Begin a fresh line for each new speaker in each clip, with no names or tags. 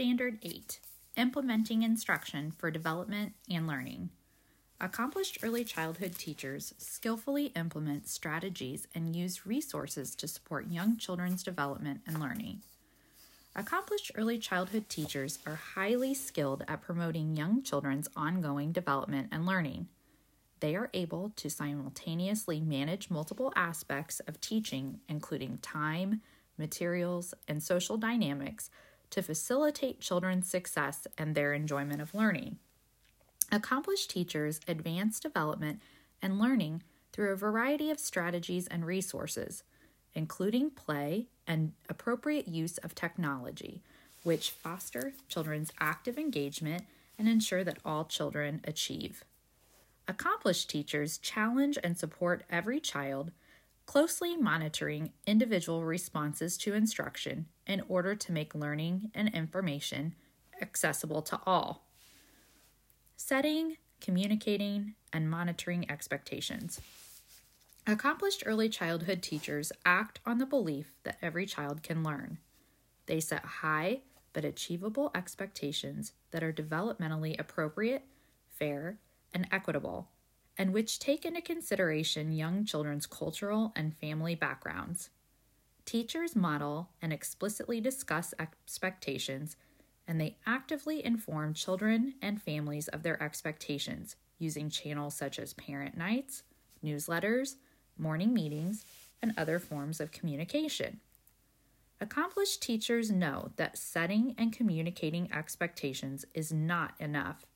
Standard 8 Implementing Instruction for Development and Learning. Accomplished early childhood teachers skillfully implement strategies and use resources to support young children's development and learning. Accomplished early childhood teachers are highly skilled at promoting young children's ongoing development and learning. They are able to simultaneously manage multiple aspects of teaching, including time, materials, and social dynamics, to facilitate children's success and their enjoyment of learning. Accomplished teachers advance development and learning through a variety of strategies and resources, including play and appropriate use of technology, which foster children's active engagement and ensure that all children achieve. Accomplished teachers challenge and support every child, closely monitoring individual responses to instruction in order to make learning and information accessible to all. Setting, communicating, and monitoring expectations. Accomplished early childhood teachers act on the belief that every child can learn. They set high but achievable expectations that are developmentally appropriate, fair, and equitable, and which take into consideration young children's cultural and family backgrounds. Teachers model and explicitly discuss expectations, and they actively inform children and families of their expectations using channels such as parent nights, newsletters, morning meetings, and other forms of communication. Accomplished teachers know that setting and communicating expectations is not enough.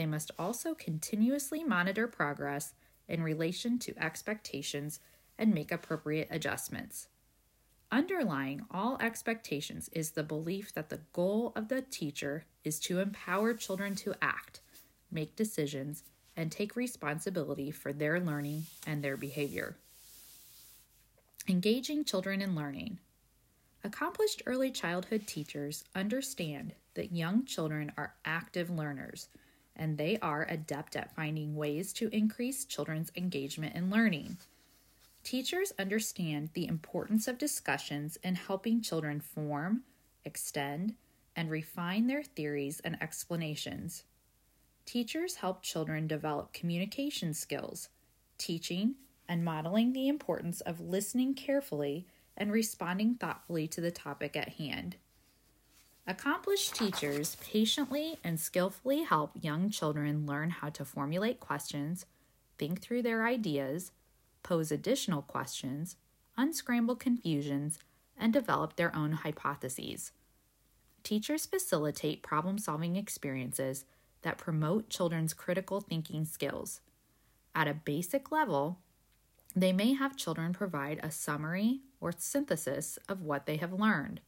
They must also continuously monitor progress in relation to expectations and make appropriate adjustments. Underlying all expectations is the belief that the goal of the teacher is to empower children to act, make decisions, and take responsibility for their learning and their behavior. Engaging children in learning. Accomplished early childhood teachers understand that young children are active learners and they are adept at finding ways to increase children's engagement in learning. Teachers understand the importance of discussions in helping children form, extend, and refine their theories and explanations. Teachers help children develop communication skills, teaching and modeling the importance of listening carefully and responding thoughtfully to the topic at hand. Accomplished teachers patiently and skillfully help young children learn how to formulate questions, think through their ideas, pose additional questions, unscramble confusions, and develop their own hypotheses. Teachers facilitate problem solving experiences that promote children's critical thinking skills. At a basic level, they may have children provide a summary or synthesis of what they have learned.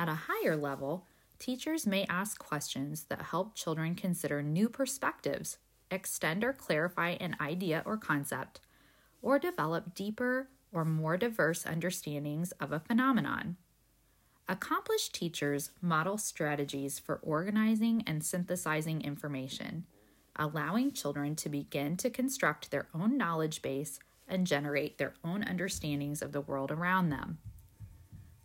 At a higher level, teachers may ask questions that help children consider new perspectives, extend or clarify an idea or concept, or develop deeper or more diverse understandings of a phenomenon. Accomplished teachers model strategies for organizing and synthesizing information, allowing children to begin to construct their own knowledge base and generate their own understandings of the world around them.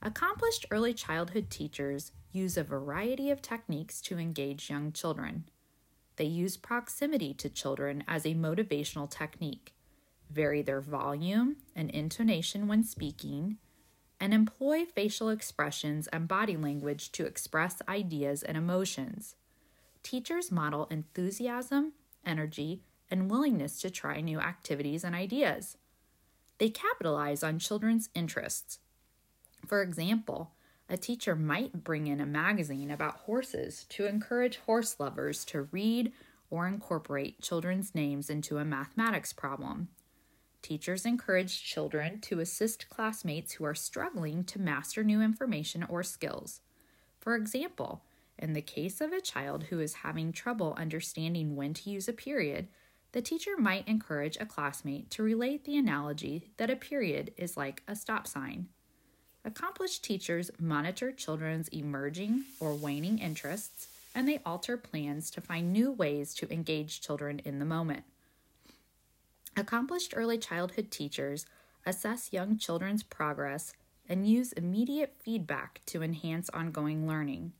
Accomplished early childhood teachers use a variety of techniques to engage young children. They use proximity to children as a motivational technique, vary their volume and intonation when speaking, and employ facial expressions and body language to express ideas and emotions. Teachers model enthusiasm, energy, and willingness to try new activities and ideas. They capitalize on children's interests. For example, a teacher might bring in a magazine about horses to encourage horse lovers to read or incorporate children's names into a mathematics problem. Teachers encourage children to assist classmates who are struggling to master new information or skills. For example, in the case of a child who is having trouble understanding when to use a period, the teacher might encourage a classmate to relate the analogy that a period is like a stop sign. Accomplished teachers monitor children's emerging or waning interests and they alter plans to find new ways to engage children in the moment. Accomplished early childhood teachers assess young children's progress and use immediate feedback to enhance ongoing learning.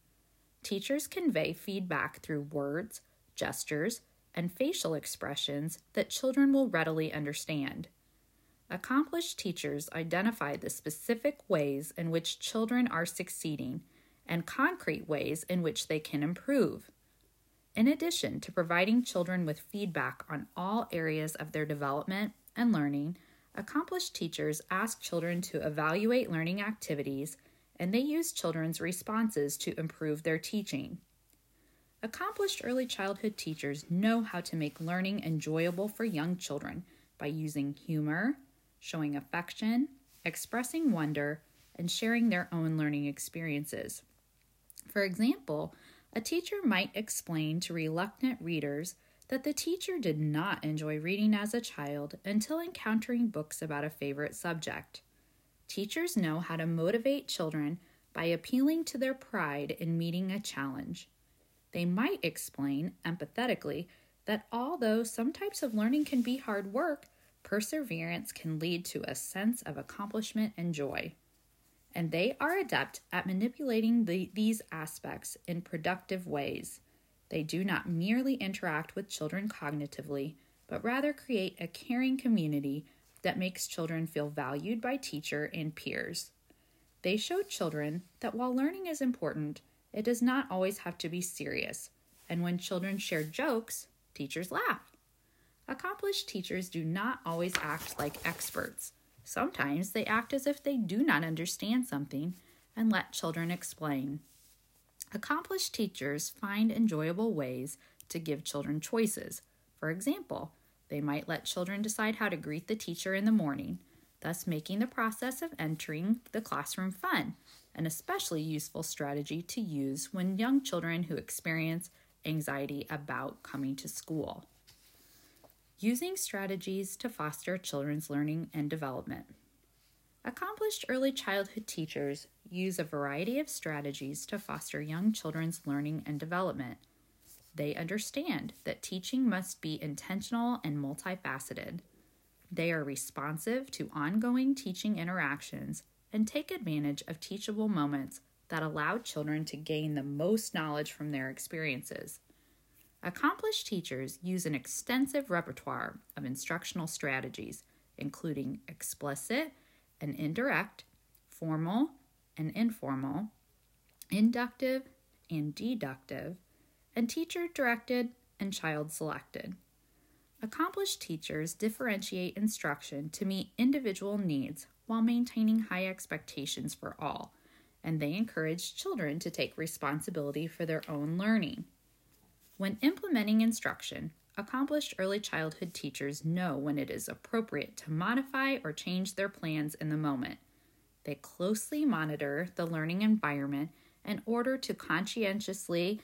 teachers convey feedback through words, gestures, and facial expressions that children will readily understand. Accomplished teachers identify the specific ways in which children are succeeding and concrete ways in which they can improve. In addition to providing children with feedback on all areas of their development and learning, accomplished teachers ask children to evaluate learning activities and they use children's responses to improve their teaching. Accomplished early childhood teachers know how to make learning enjoyable for young children by using humor, showing affection, expressing wonder, and sharing their own learning experiences. For example, a teacher might explain to reluctant readers that the teacher did not enjoy reading as a child until encountering books about a favorite subject. Teachers know how to motivate children by appealing to their pride in meeting a challenge. They might explain empathetically that although some types of learning can be hard work, perseverance can lead to a sense of accomplishment and joy. And they are adept at manipulating the, these aspects in productive ways. They do not merely interact with children cognitively, but rather create a caring community that makes children feel valued by teacher and peers. They show children that while learning is important, it does not always have to be serious, and when children share jokes, teachers laugh. Accomplished teachers do not always act like experts. Sometimes they act as if they do not understand something and let children explain. Accomplished teachers find enjoyable ways to give children choices. For example, they might let children decide how to greet the teacher in the morning, thus making the process of entering the classroom fun, an especially useful strategy to use when young children who experience anxiety about coming to school. Using strategies to foster children's learning and development. Accomplished early childhood teachers use a variety of strategies to foster young children's learning and development. They understand that teaching must be intentional and multifaceted. They are responsive to ongoing teaching interactions and take advantage of teachable moments that allow children to gain the most knowledge from their experiences. Accomplished teachers use an extensive repertoire of instructional strategies, including explicit and indirect, formal and informal, inductive and deductive, and teacher directed and child selected. Accomplished teachers differentiate instruction to meet individual needs while maintaining high expectations for all, and they encourage children to take responsibility for their own learning. When implementing instruction, accomplished early childhood teachers know when it is appropriate to modify or change their plans in the moment. They closely monitor the learning environment in order to conscientiously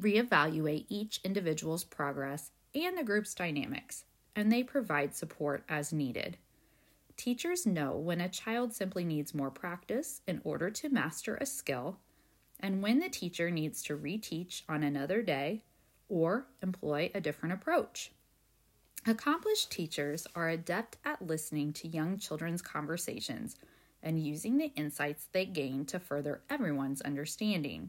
reevaluate each individual's progress and the group's dynamics, and they provide support as needed. Teachers know when a child simply needs more practice in order to master a skill, and when the teacher needs to reteach on another day or employ a different approach. Accomplished teachers are adept at listening to young children's conversations and using the insights they gain to further everyone's understanding.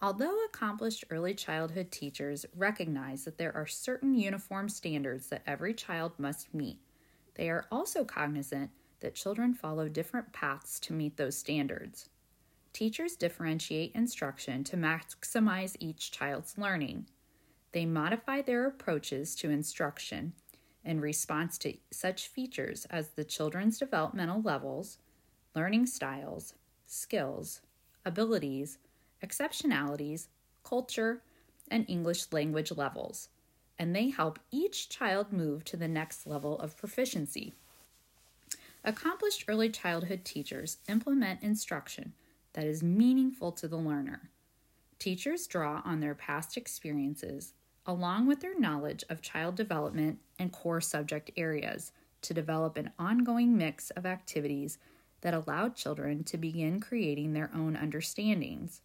Although accomplished early childhood teachers recognize that there are certain uniform standards that every child must meet, they are also cognizant that children follow different paths to meet those standards. Teachers differentiate instruction to maximize each child's learning. They modify their approaches to instruction in response to such features as the children's developmental levels, learning styles, skills, abilities, exceptionalities, culture, and English language levels, and they help each child move to the next level of proficiency. Accomplished early childhood teachers implement instruction that is meaningful to the learner. Teachers draw on their past experiences along with their knowledge of child development and core subject areas to develop an ongoing mix of activities that allow children to begin creating their own understandings.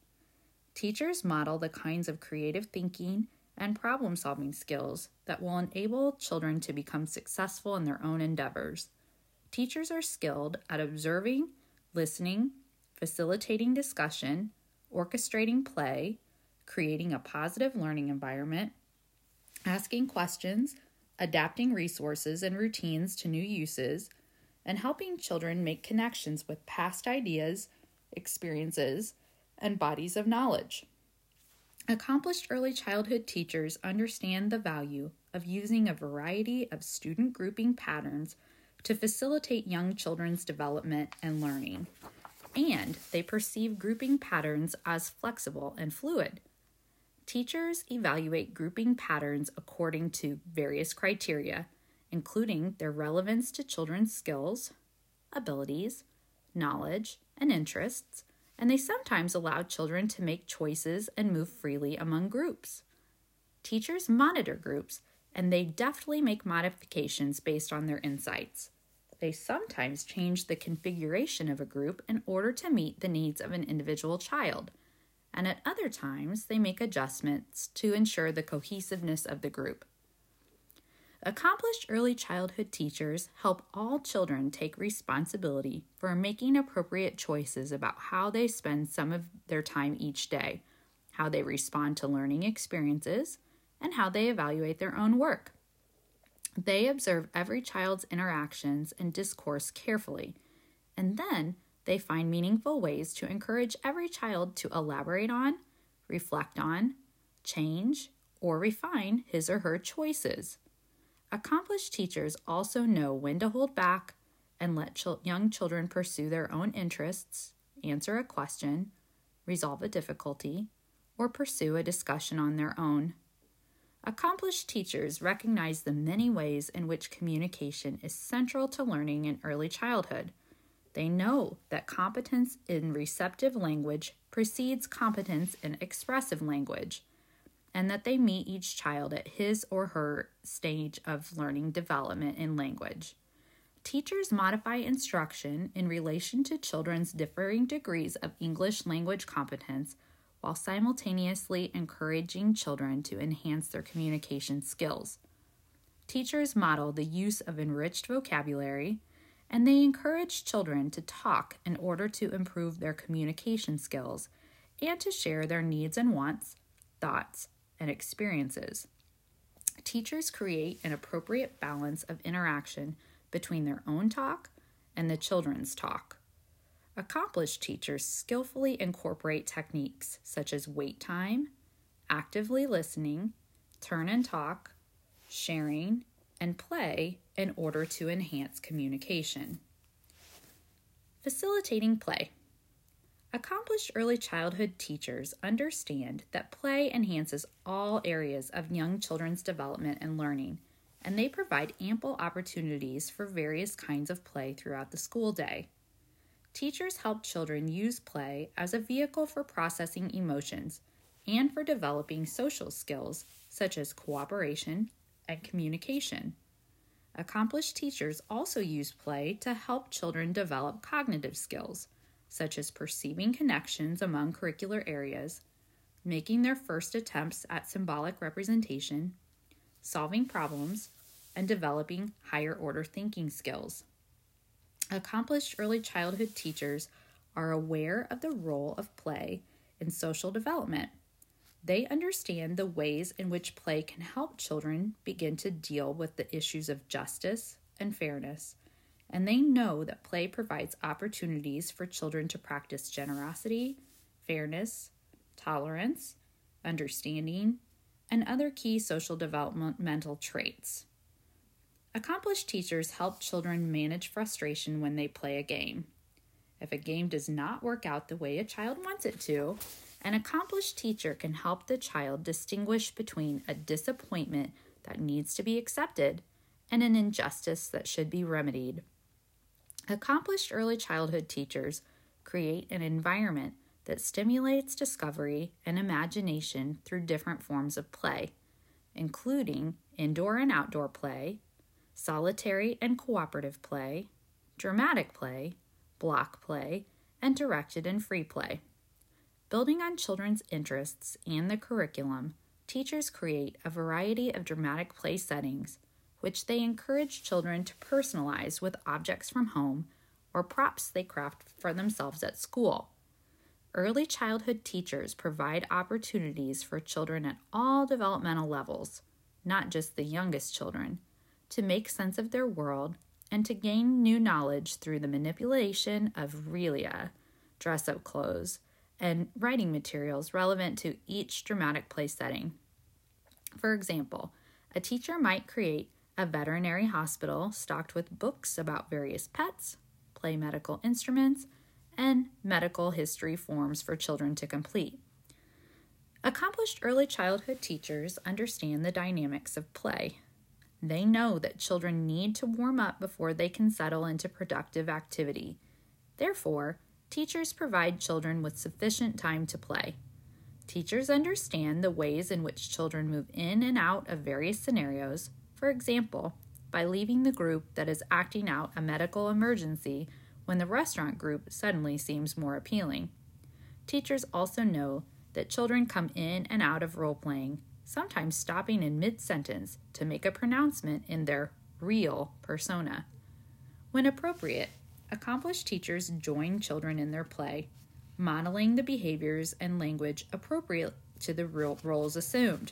Teachers model the kinds of creative thinking and problem solving skills that will enable children to become successful in their own endeavors. Teachers are skilled at observing, listening, facilitating discussion, orchestrating play, creating a positive learning environment, asking questions, adapting resources and routines to new uses, and helping children make connections with past ideas, experiences, and bodies of knowledge. Accomplished early childhood teachers understand the value of using a variety of student grouping patterns to facilitate young children's development and learning, and they perceive grouping patterns as flexible and fluid. Teachers evaluate grouping patterns according to various criteria, including their relevance to children's skills, abilities, knowledge, and interests, and they sometimes allow children to make choices and move freely among groups. Teachers monitor groups and they deftly make modifications based on their insights. They sometimes change the configuration of a group in order to meet the needs of an individual child, and at other times they make adjustments to ensure the cohesiveness of the group. Accomplished early childhood teachers help all children take responsibility for making appropriate choices about how they spend some of their time each day, how they respond to learning experiences, and how they evaluate their own work. They observe every child's interactions and discourse carefully, and then they find meaningful ways to encourage every child to elaborate on, reflect on, change, or refine his or her choices. Accomplished teachers also know when to hold back and let ch- young children pursue their own interests, answer a question, resolve a difficulty, or pursue a discussion on their own. Accomplished teachers recognize the many ways in which communication is central to learning in early childhood. They know that competence in receptive language precedes competence in expressive language and that they meet each child at his or her stage of learning development in language. Teachers modify instruction in relation to children's differing degrees of English language competence while simultaneously encouraging children to enhance their communication skills. Teachers model the use of enriched vocabulary, and they encourage children to talk in order to improve their communication skills and to share their needs and wants, thoughts, and experiences. Teachers create an appropriate balance of interaction between their own talk and the children's talk. Accomplished teachers skillfully incorporate techniques such as wait time, actively listening, turn and talk, sharing, and play in order to enhance communication. Facilitating play. Accomplished early childhood teachers understand that play enhances all areas of young children's development and learning, and they provide ample opportunities for various kinds of play throughout the school day. Teachers help children use play as a vehicle for processing emotions and for developing social skills such as cooperation and communication. Accomplished teachers also use play to help children develop cognitive skills such as perceiving connections among curricular areas, making their first attempts at symbolic representation, solving problems, and developing higher order thinking skills. Accomplished early childhood teachers are aware of the role of play in social development. They understand the ways in which play can help children begin to deal with the issues of justice and fairness and they know that play provides opportunities for children to practice generosity, fairness, tolerance, understanding, and other key social developmental traits. Accomplished teachers help children manage frustration when they play a game. If a game does not work out the way a child wants it to, an accomplished teacher can help the child distinguish between a disappointment that needs to be accepted and an injustice that should be remedied. Accomplished early childhood teachers create an environment that stimulates discovery and imagination through different forms of play, including indoor and outdoor play, solitary and cooperative play, dramatic play, block play, and directed and free play. Building on children's interests and the curriculum, teachers create a variety of dramatic play settings which they encourage children to personalize with objects from home or props they craft for themselves at school. Early childhood teachers provide opportunities for children at all developmental levels, not just the youngest children, to make sense of their world and to gain new knowledge through the manipulation of realia, dress up clothes, and writing materials relevant to each dramatic play setting. For example, a teacher might create a veterinary hospital stocked with books about various pets, play medical instruments, and medical history forms for children to complete. Accomplished early childhood teachers understand the dynamics of play. They know that children need to warm up before they can settle into productive activity. Therefore, teachers provide children with sufficient time to play. Teachers understand the ways in which children move in and out of various scenarios, for example, by leaving the group that is acting out a medical emergency when the restaurant group suddenly seems more appealing. Teachers also know that children come in and out of role playing, sometimes stopping in mid sentence to make a pronouncement in their real persona. When appropriate, accomplished teachers join children in their play, modeling the behaviors and language appropriate to the roles assumed.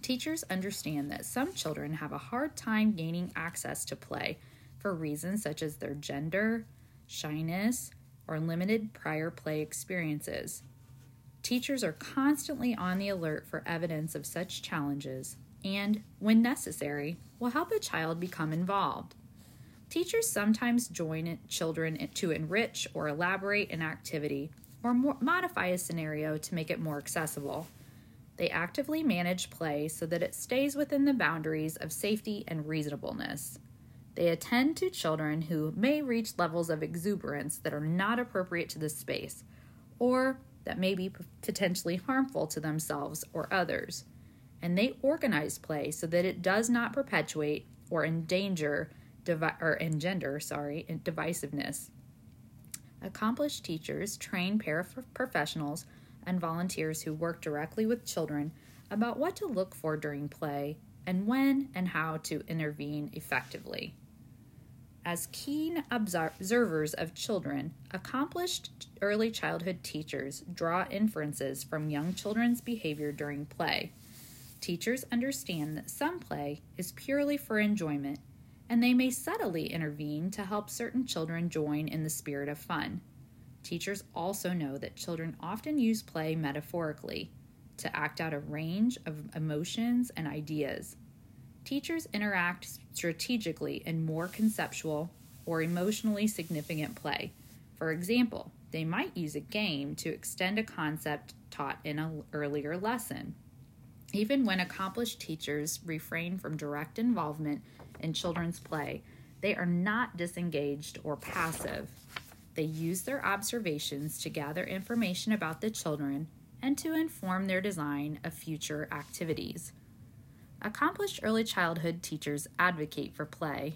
Teachers understand that some children have a hard time gaining access to play for reasons such as their gender, shyness, or limited prior play experiences. Teachers are constantly on the alert for evidence of such challenges and, when necessary, will help a child become involved. Teachers sometimes join children to enrich or elaborate an activity or modify a scenario to make it more accessible. They actively manage play so that it stays within the boundaries of safety and reasonableness. They attend to children who may reach levels of exuberance that are not appropriate to the space or that may be potentially harmful to themselves or others. And they organize play so that it does not perpetuate or endanger devi- or engender, sorry, divisiveness. Accomplished teachers train paraprofessionals and volunteers who work directly with children about what to look for during play and when and how to intervene effectively. As keen observers of children, accomplished early childhood teachers draw inferences from young children's behavior during play. Teachers understand that some play is purely for enjoyment, and they may subtly intervene to help certain children join in the spirit of fun. Teachers also know that children often use play metaphorically to act out a range of emotions and ideas. Teachers interact strategically in more conceptual or emotionally significant play. For example, they might use a game to extend a concept taught in an earlier lesson. Even when accomplished teachers refrain from direct involvement in children's play, they are not disengaged or passive. They use their observations to gather information about the children and to inform their design of future activities. Accomplished early childhood teachers advocate for play.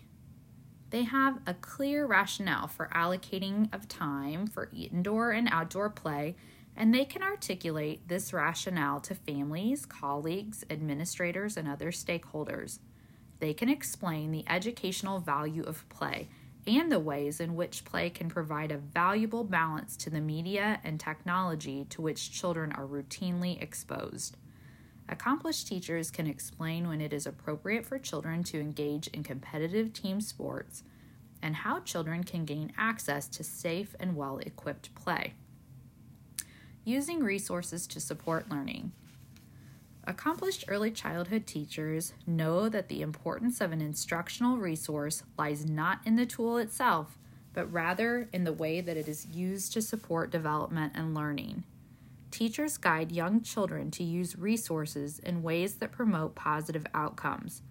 They have a clear rationale for allocating of time for indoor and outdoor play, and they can articulate this rationale to families, colleagues, administrators, and other stakeholders. They can explain the educational value of play and the ways in which play can provide a valuable balance to the media and technology to which children are routinely exposed. Accomplished teachers can explain when it is appropriate for children to engage in competitive team sports and how children can gain access to safe and well equipped play. Using resources to support learning. Accomplished early childhood teachers know that the importance of an instructional resource lies not in the tool itself, but rather in the way that it is used to support development and learning. Teachers guide young children to use resources in ways that promote positive outcomes.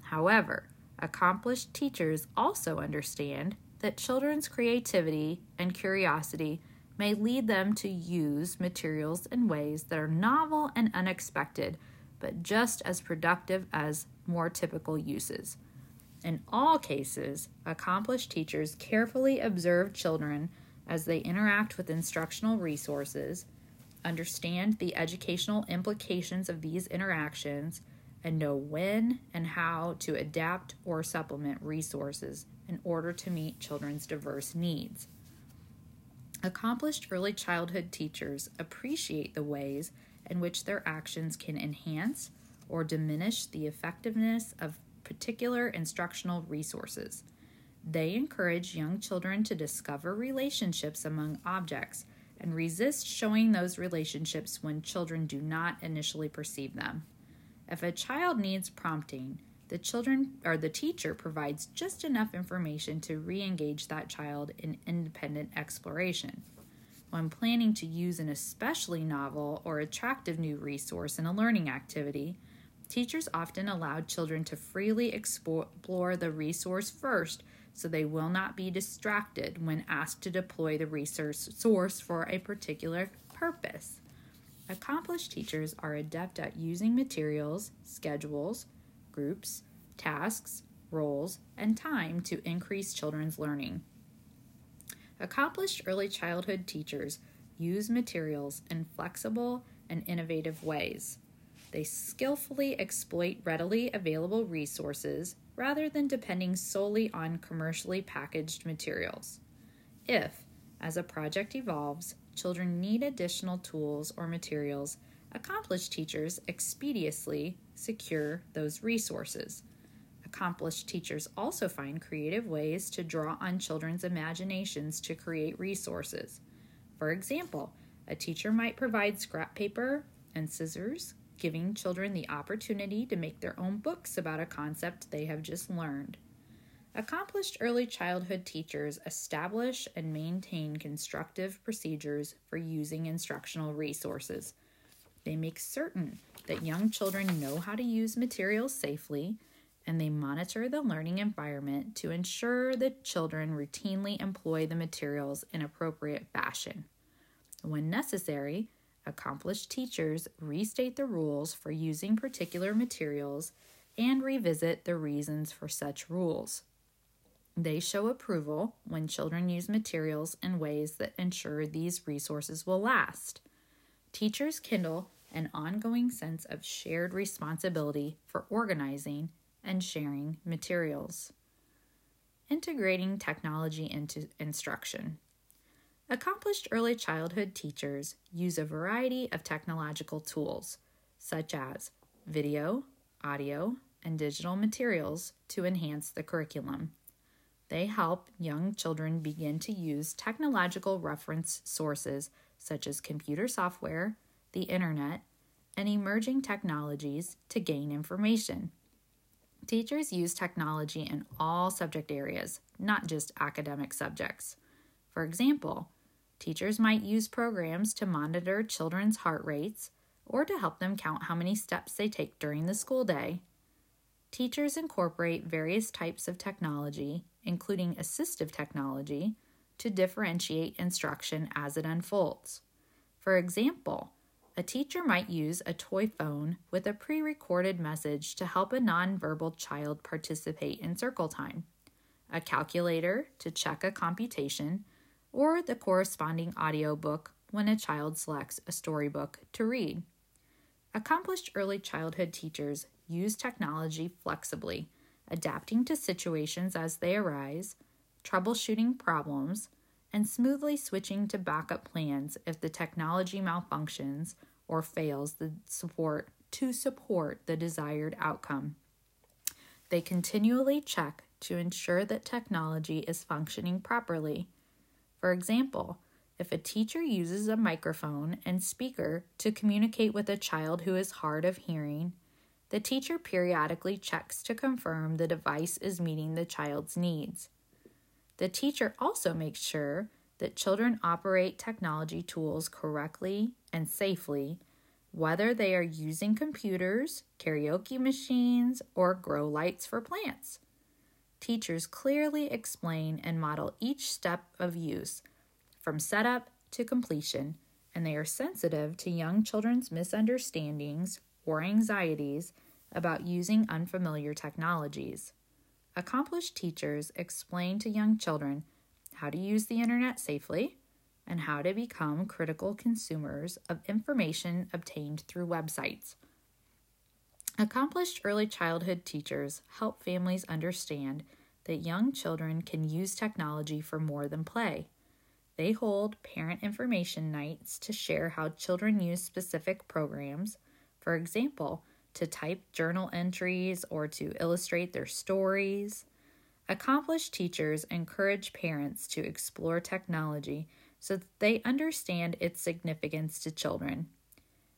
However, accomplished teachers also understand that children's creativity and curiosity may lead them to use materials in ways that are novel and unexpected, but just as productive as more typical uses. In all cases, accomplished teachers carefully observe children as they interact with instructional resources understand the educational implications of these interactions, and know when and how to adapt or supplement resources in order to meet children's diverse needs. Accomplished early childhood teachers appreciate the ways in which their actions can enhance or diminish the effectiveness of particular instructional resources. They encourage young children to discover relationships among objects and resist showing those relationships when children do not initially perceive them. If a child needs prompting, the children or the teacher provides just enough information to re-engage that child in independent exploration. When planning to use an especially novel or attractive new resource in a learning activity, teachers often allow children to freely explore the resource first so they will not be distracted when asked to deploy the resource source for a particular purpose. Accomplished teachers are adept at using materials, schedules, groups, tasks, roles, and time to increase children's learning. Accomplished early childhood teachers use materials in flexible and innovative ways. They skillfully exploit readily available resources rather than depending solely on commercially packaged materials. If, as a project evolves, children need additional tools or materials, accomplished teachers expeditiously secure those resources. Accomplished teachers also find creative ways to draw on children's imaginations to create resources. For example, a teacher might provide scrap paper and scissors, giving children the opportunity to make their own books about a concept they have just learned. Accomplished early childhood teachers establish and maintain constructive procedures for using instructional resources. They make certain that young children know how to use materials safely, and they monitor the learning environment to ensure that children routinely employ the materials in appropriate fashion. When necessary, accomplished teachers restate the rules for using particular materials and revisit the reasons for such rules. They show approval when children use materials in ways that ensure these resources will last. Teachers kindle an ongoing sense of shared responsibility for organizing and sharing materials. Integrating technology into instruction. Accomplished early childhood teachers use a variety of technological tools, such as video, audio, and digital materials, to enhance the curriculum. They help young children begin to use technological reference sources such as computer software, the internet, and emerging technologies to gain information. Teachers use technology in all subject areas, not just academic subjects. For example, Teachers might use programs to monitor children's heart rates or to help them count how many steps they take during the school day. Teachers incorporate various types of technology, including assistive technology, to differentiate instruction as it unfolds. For example, a teacher might use a toy phone with a pre recorded message to help a nonverbal child participate in circle time, a calculator to check a computation, or the corresponding audiobook when a child selects a storybook to read. Accomplished early childhood teachers use technology flexibly, adapting to situations as they arise, troubleshooting problems, and smoothly switching to backup plans if the technology malfunctions or fails the support to support the desired outcome. They continually check to ensure that technology is functioning properly for example, if a teacher uses a microphone and speaker to communicate with a child who is hard of hearing, the teacher periodically checks to confirm the device is meeting the child's needs. The teacher also makes sure that children operate technology tools correctly and safely, whether they are using computers, karaoke machines, or grow lights for plants. Teachers clearly explain and model each step of use, from setup to completion, and they are sensitive to young children's misunderstandings or anxieties about using unfamiliar technologies. Accomplished teachers explain to young children how to use the internet safely and how to become critical consumers of information obtained through websites. Accomplished early childhood teachers help families understand that young children can use technology for more than play. They hold parent information nights to share how children use specific programs, for example, to type journal entries or to illustrate their stories. Accomplished teachers encourage parents to explore technology so that they understand its significance to children.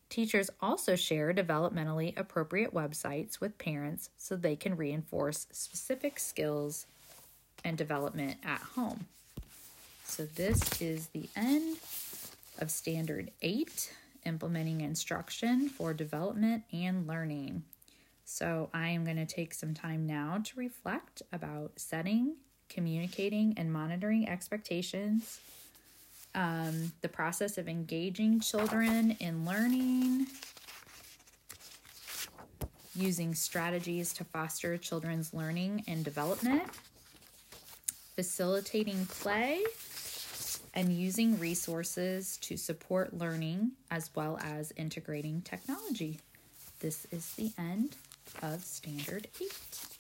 Teachers also share developmentally appropriate websites with parents so they can reinforce specific skills and development at home. So, this is the end of Standard 8 implementing instruction for development and learning. So, I am going to take some time now to reflect about setting, communicating, and monitoring expectations. Um, the process of engaging children in learning, using strategies to foster children's learning and development, facilitating play, and using resources to support learning as well as integrating technology. This is the end of Standard 8.